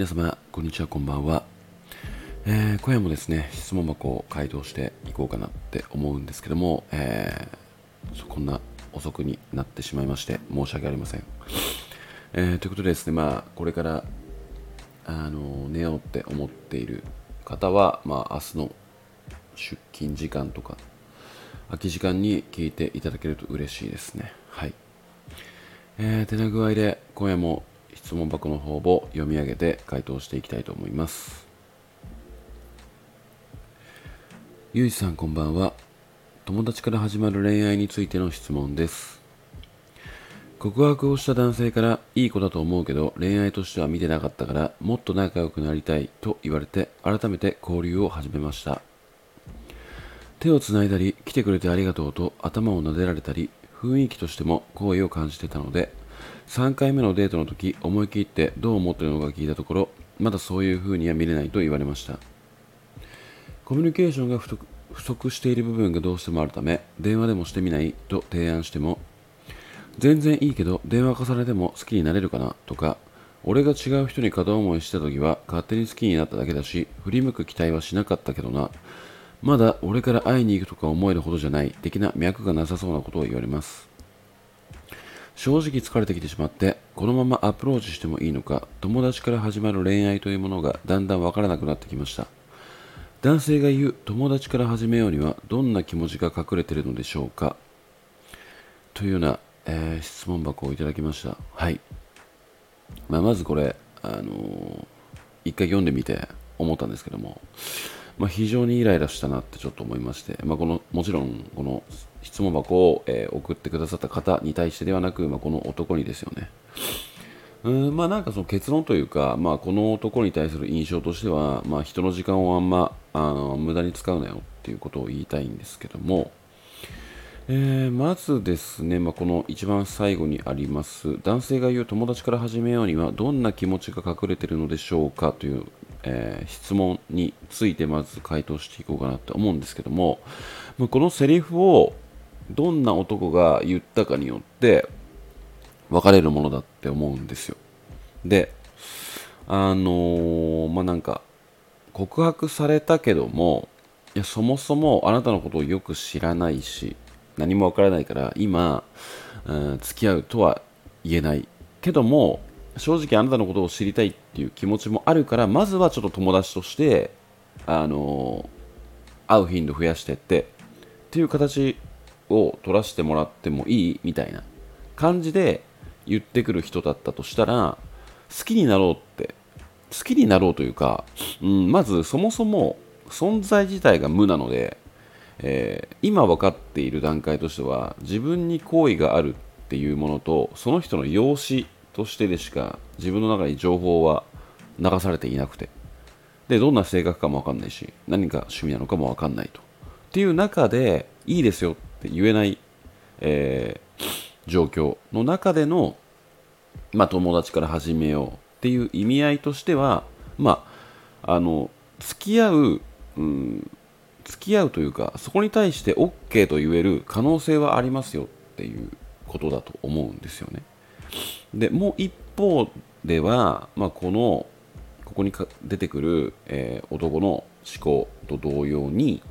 皆様、こんにちは、こんばんは。えー、今夜もですね、質問箱を回答していこうかなって思うんですけども、えー、こんな遅くになってしまいまして申し訳ありません。えー、ということでですね、まあ、これからあの寝ようって思っている方は、まあ、明日の出勤時間とか空き時間に聞いていただけると嬉しいですね。はい。えー、てな具合で今夜も質問箱の方を読み上げて回答していきたいと思います。ゆいさんこんばんは。友達から始まる恋愛についての質問です。告白をした男性からいい子だと思うけど恋愛としては見てなかったからもっと仲良くなりたいと言われて改めて交流を始めました。手をつないだり来てくれてありがとうと頭を撫でられたり雰囲気としても好意を感じてたので3回目のデートの時思い切ってどう思ってるのか聞いたところまだそういう風には見れないと言われました。コミュニケーションが不足している部分がどうしてもあるため電話でもしてみないと提案しても全然いいけど電話重ねても好きになれるかなとか俺が違う人に片思いした時は勝手に好きになっただけだし振り向く期待はしなかったけどな。まだ俺から会いに行くとか思えるほどじゃない的な脈がなさそうなことを言われます。正直疲れてきてしまってこのままアプローチしてもいいのか友達から始まる恋愛というものがだんだんわからなくなってきました。男性が言う友達から始めようにはどんな気持ちが隠れているのでしょうか。というような、えー、質問箱をいただきました。はい、まあ、まずこれあのー、一回読んでみて思ったんですけどもまあ、非常にイライラしたなってちょっと思いまして、まあ、このもちろんこの質問箱を、えー、送ってくださった方に対してではなく、まあ、この男にですよね。うんまあなんかその結論というか、まあ、この男に対する印象としては、まあ、人の時間をあんまあの無駄に使うなよっていうことを言いたいんですけども、えー、まずですね、まあ、この一番最後にあります男性が言う友達から始めようにはどんな気持ちが隠れてるのでしょうか？というえー、質問についてまず回答していこうかなと思うんですけども。まこのセリフをどんな男が言ったかによって分かれるものだって思うんですよ。であのー、まあなんか告白されたけどもいやそもそもあなたのことをよく知らないし何もわからないから今、うん、付き合うとは言えない。けども正直あなたのことを知りたいっていう気持ちもあるからまずはちょっと友達としてあの会う頻度増やしてってっていう形を取らせてもらってもいいみたいな感じで言ってくる人だったとしたら好きになろうって好きになろうというか、うん、まずそもそも存在自体が無なので、えー、今分かっている段階としては自分に好意があるっていうものとその人の容姿としてでしか自分の中に情報は流されていなくて。でどんな性格かも分かんないし何が趣味なのかも分かんないと。っていう中でいいですよっって言えない、えー、状況の中での、まあ、友達から始めようっていう意味合いとしてはまああの付き合う、うん、付き合うというかそこに対して OK と言える可能性はありますよっていうことだと思うんですよね。でもう一方では、まあ、このここに出てくる、えー、男の思考と同様に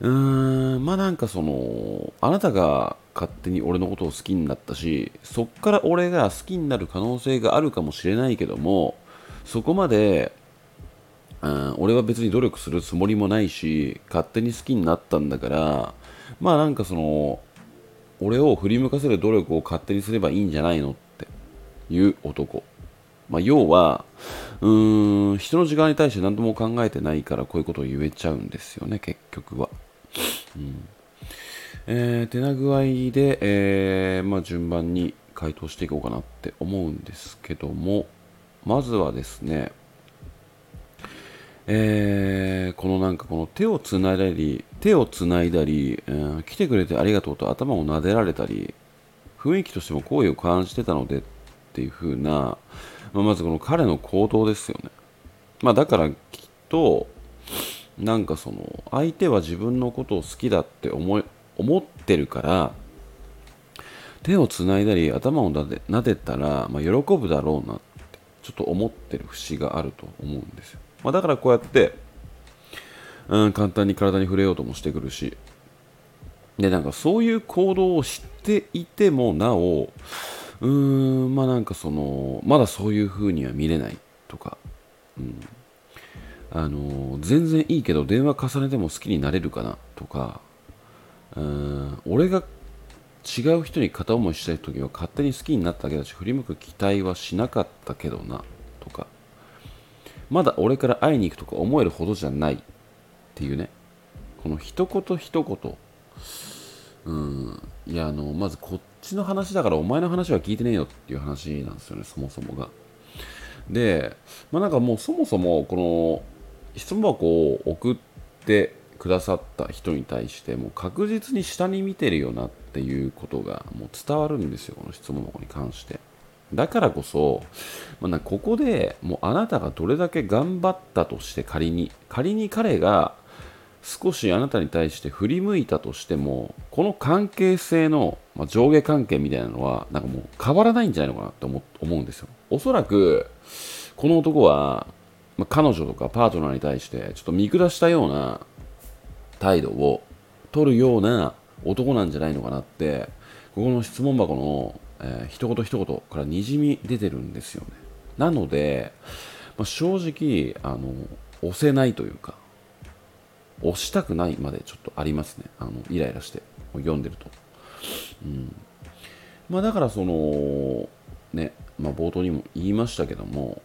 うーんまあなんかそのあなたが勝手に俺のことを好きになったしそっから俺が好きになる可能性があるかもしれないけどもそこまでうん俺は別に努力するつもりもないし勝手に好きになったんだからまあなんかその俺を振り向かせる努力を勝手にすればいいんじゃないのっていう男。まあ、要は、うーん、人の時間に対して何とも考えてないからこういうことを言えちゃうんですよね、結局は。うん。えー、手な具合で、えー、まあ、順番に回答していこうかなって思うんですけども、まずはですね、えー、このなんかこの手をつないだり、手をつないだり、えー、来てくれてありがとうと頭を撫でられたり、雰囲気としても好意を感じてたのでっていう風な、まあ、まずこの彼の行動ですよね。まあだからきっと、なんかその、相手は自分のことを好きだって思い思ってるから、手をつないだり頭を撫で撫でたら、まあ、喜ぶだろうなってちょっと思ってる節があると思うんですよ、まあ、だからこうやって、うん、簡単に体に触れようともしてくるしでなんかそういう行動をしていてもなおうーんまあなんかそのまだそういう風には見れないとか、うん、あの全然いいけど電話重ねても好きになれるかなとかうん俺が違う人に片思いしたい時は勝手に好きになっただけだし振り向く期待はしなかったけどなとかまだ俺から会いに行くとか思えるほどじゃないっていうね。この一言一言。うんいやあのまずこっちの話だからお前の話は聞いてねえよっていう話なんですよねそもそもが。でまあなんかもうそもそもこの質問箱を送ってくださった人に対してもう確実に下に見てるよなっていうことがもう伝わるんですよこの質問箱に関して。だからこそ、まあ、ここでもうあなたがどれだけ頑張ったとして仮に仮に彼が少しあなたに対して振り向いたとしてもこの関係性の、ま、上下関係みたいなのはなんかもう変わらないんじゃないのかなと思うんですよ。おそらくこの男は、まあ、彼女とかパートナーに対してちょっと見下したような態度を取るような男なんじゃないのかなってここの質問箱の、えー、一言一言からにじみ出てるんですよね。なので、まあ、正直あの押せないというか押したくないまでちょっとありますね。あのイライラして読んでると、うん。まあ、だからそのね、まあ、冒頭にも言いましたけども、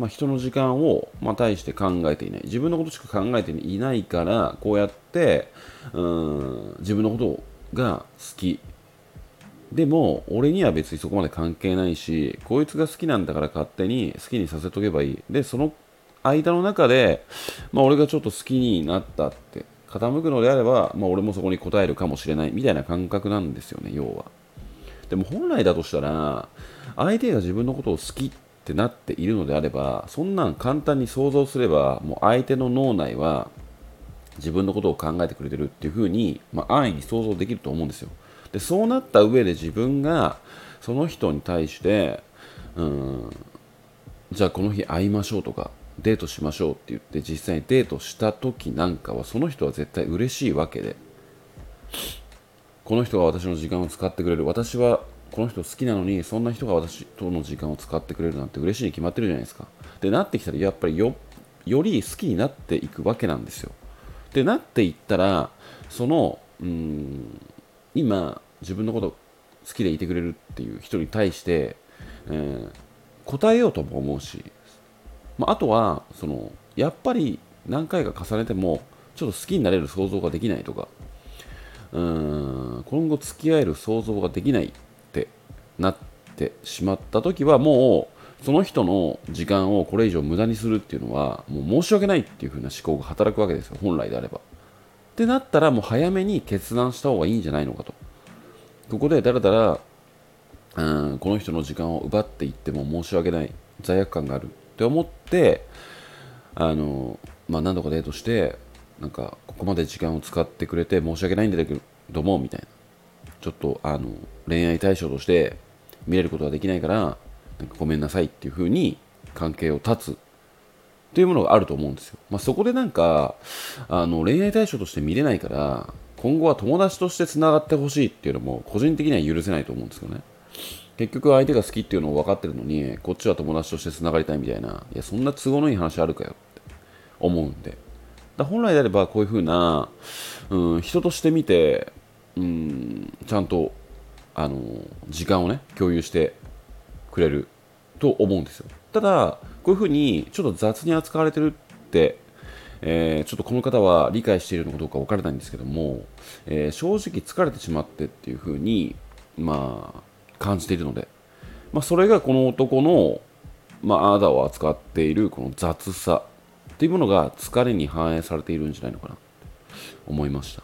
まあ、人の時間を、まあ、対して考えていない。自分のことしか考えていないからこうやってうん自分のことが好き。でも俺には別にそこまで関係ないしこいつが好きなんだから勝手に好きにさせとけばいい。でその間の中で、まあ、俺がちょっと好きになったって傾くのであれば、まあ、俺もそこに応えるかもしれないみたいな感覚なんですよね要は。でも本来だとしたら相手が自分のことを好きってってなっているのであればそんなん簡単に想像すればもう相手の脳内は自分のことを考えてくれてるっていうふうに、まあ、安易に想像できると思うんですよ。でそうなった上で自分がその人に対してうんじゃあこの日会いましょうとかデートしましょうって言って実際にデートした時なんかはその人は絶対嬉しいわけでこの人が私の時間を使ってくれる私はこの人好きなのにそんな人が私との時間を使ってくれるなんて嬉しいに決まってるじゃないですか。でなってきたらやっぱりよより好きになっていくわけなんですよ。でなっていったらそのうん今自分のこと好きでいてくれるっていう人に対して、えー、答えようとも思うしまあ、あとはそのやっぱり何回か重ねてもちょっと好きになれる想像ができないとかうーん今後付き合える想像ができないなってしまった時はもうその人の時間をこれ以上無駄にするっていうのはもう申し訳ないっていう風な思考が働くわけですよ本来であれば。ってなったらもう早めに決断した方がいいんじゃないのかと。ここでだらだらうんこの人の時間を奪っていっても申し訳ない罪悪感があるって思ってあの、まあ、何度かデートしてなんかここまで時間を使ってくれて申し訳ないんだけどもみたいな。ちょっとあの恋愛対象として見れることができないからなんかごめんなさいっていう風に関係を断つ。っていうものがあると思うんですよ、まあ、そこでなんかあの恋愛対象として見れないから今後は友達としてつながってほしいっていうのも個人的には許せないと思うんですよね。結局相手が好きっていうのを分かってるのにこっちは友達としてつながりたいみたいないやそんな都合のいい話あるかよって思うんで。だ本来であればこういう風な、うん、人として見て、うん、ちゃんとあの時間をね共有してくれると思うんですよ。ただこういう風にちょっと雑に扱われてるってえー、ちょっとこの方は理解しているのかどうか分からないんですけども、えー、正直疲れてしまってっていう風にまあ感じているので、まあ、それがこの男の、まあ、あなたを扱っているこの雑さっていうものが疲れに反映されているんじゃないのかなと思いました。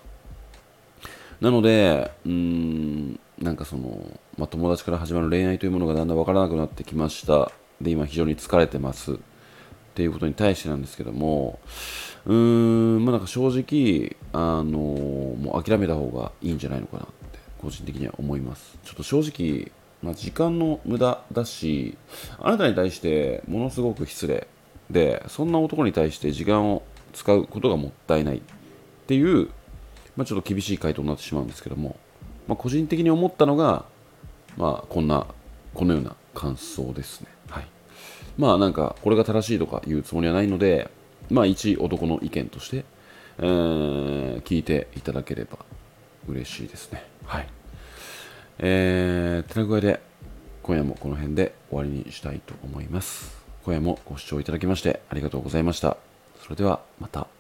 なのでうーんなんかその、まあ、友達から始まる恋愛というものがだんだん分からなくなってきました。で今非常に疲れてます。っていうことに対してなんですけども。うーんまあなんか正直あのもう諦めた方がいいんじゃないのかなって個人的には思います。ちょっと正直まあ、時間の無駄だしあなたに対してものすごく失礼。でそんな男に対して時間を使うことがもったいないっていう、まあ、ちょっと厳しい回答になってしまうんですけども、まあ、個人的に思ったのが、まあ、こんなこのような感想ですね。はい、まあなんかこれが正しいとか言うつもりはないので、まあ一男の意見として、えー、聞いていただければ嬉しいですね。はい。えー、てな具合で今夜もこの辺で終わりにしたいと思います。今夜もご視聴いただきましてありがとうございました。それではまた。